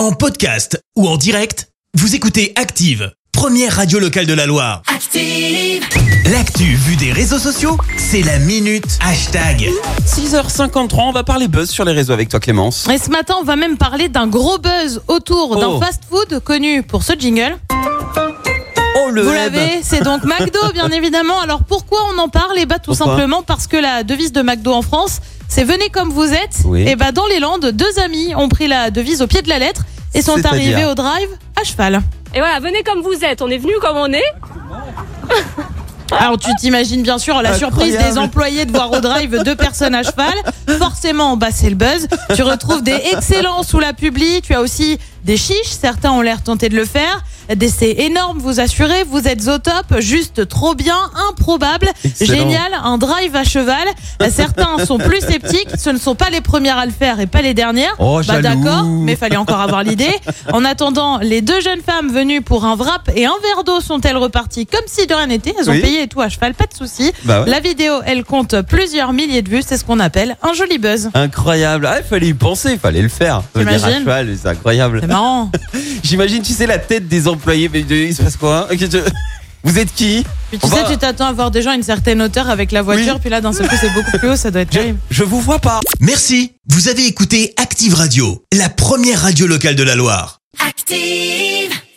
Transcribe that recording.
En podcast ou en direct, vous écoutez Active, première radio locale de la Loire. Active. L'actu vue des réseaux sociaux, c'est la minute hashtag. 6h53, on va parler buzz sur les réseaux avec toi Clémence. Et ce matin, on va même parler d'un gros buzz autour d'un Oh. fast-food connu pour ce jingle. Oh le Vous web. l'avez, c'est donc McDo, bien évidemment. Alors pourquoi on en parle? Eh bah, tout Pourquoi? simplement parce que la devise de McDo en France, c'est venez comme vous êtes. Oui. Et bah dans les Landes, deux amis ont pris la devise au pied de la lettre et sont arrivés au drive à cheval. Et voilà, venez comme vous êtes. On est venu comme on est. Alors tu t'imagines bien sûr la surprise des employés de voir au drive deux personnes à cheval. Forcément, bah c'est le buzz. Tu retrouves des excellents sous la publi. Tu as aussi des chiches. Certains ont l'air tentés de le faire. Des c'est énorme, vous assurez. Vous êtes au top, juste trop bien, improbable, Excellent. génial. Un drive à cheval. Certains sont plus sceptiques. Ce ne sont pas les premières à le faire et pas les dernières. Oh, bah d'accord, mais fallait encore avoir l'idée. En attendant, les deux jeunes femmes venues pour un wrap et un verre d'eau sont-elles reparties comme si de rien n'était? Elles ont Oui. payé et tout à cheval, pas de souci. Bah ouais. La vidéo, elle compte plusieurs milliers de vues. C'est ce qu'on appelle un joli buzz. Incroyable. Ah, il fallait y penser, il fallait le faire. C'est incroyable. C'est marrant. J'imagine, tu sais, la tête des employés. Mais il se passe quoi Vous êtes qui Puis tu On sais, va- tu t'attends à voir des gens à une certaine hauteur avec la voiture, Oui. puis là, d'un seul coup, c'est beaucoup plus haut. Ça doit être je, terrible. je vous vois pas. Merci, vous avez écouté Active Radio, la première radio locale de la Loire. Active.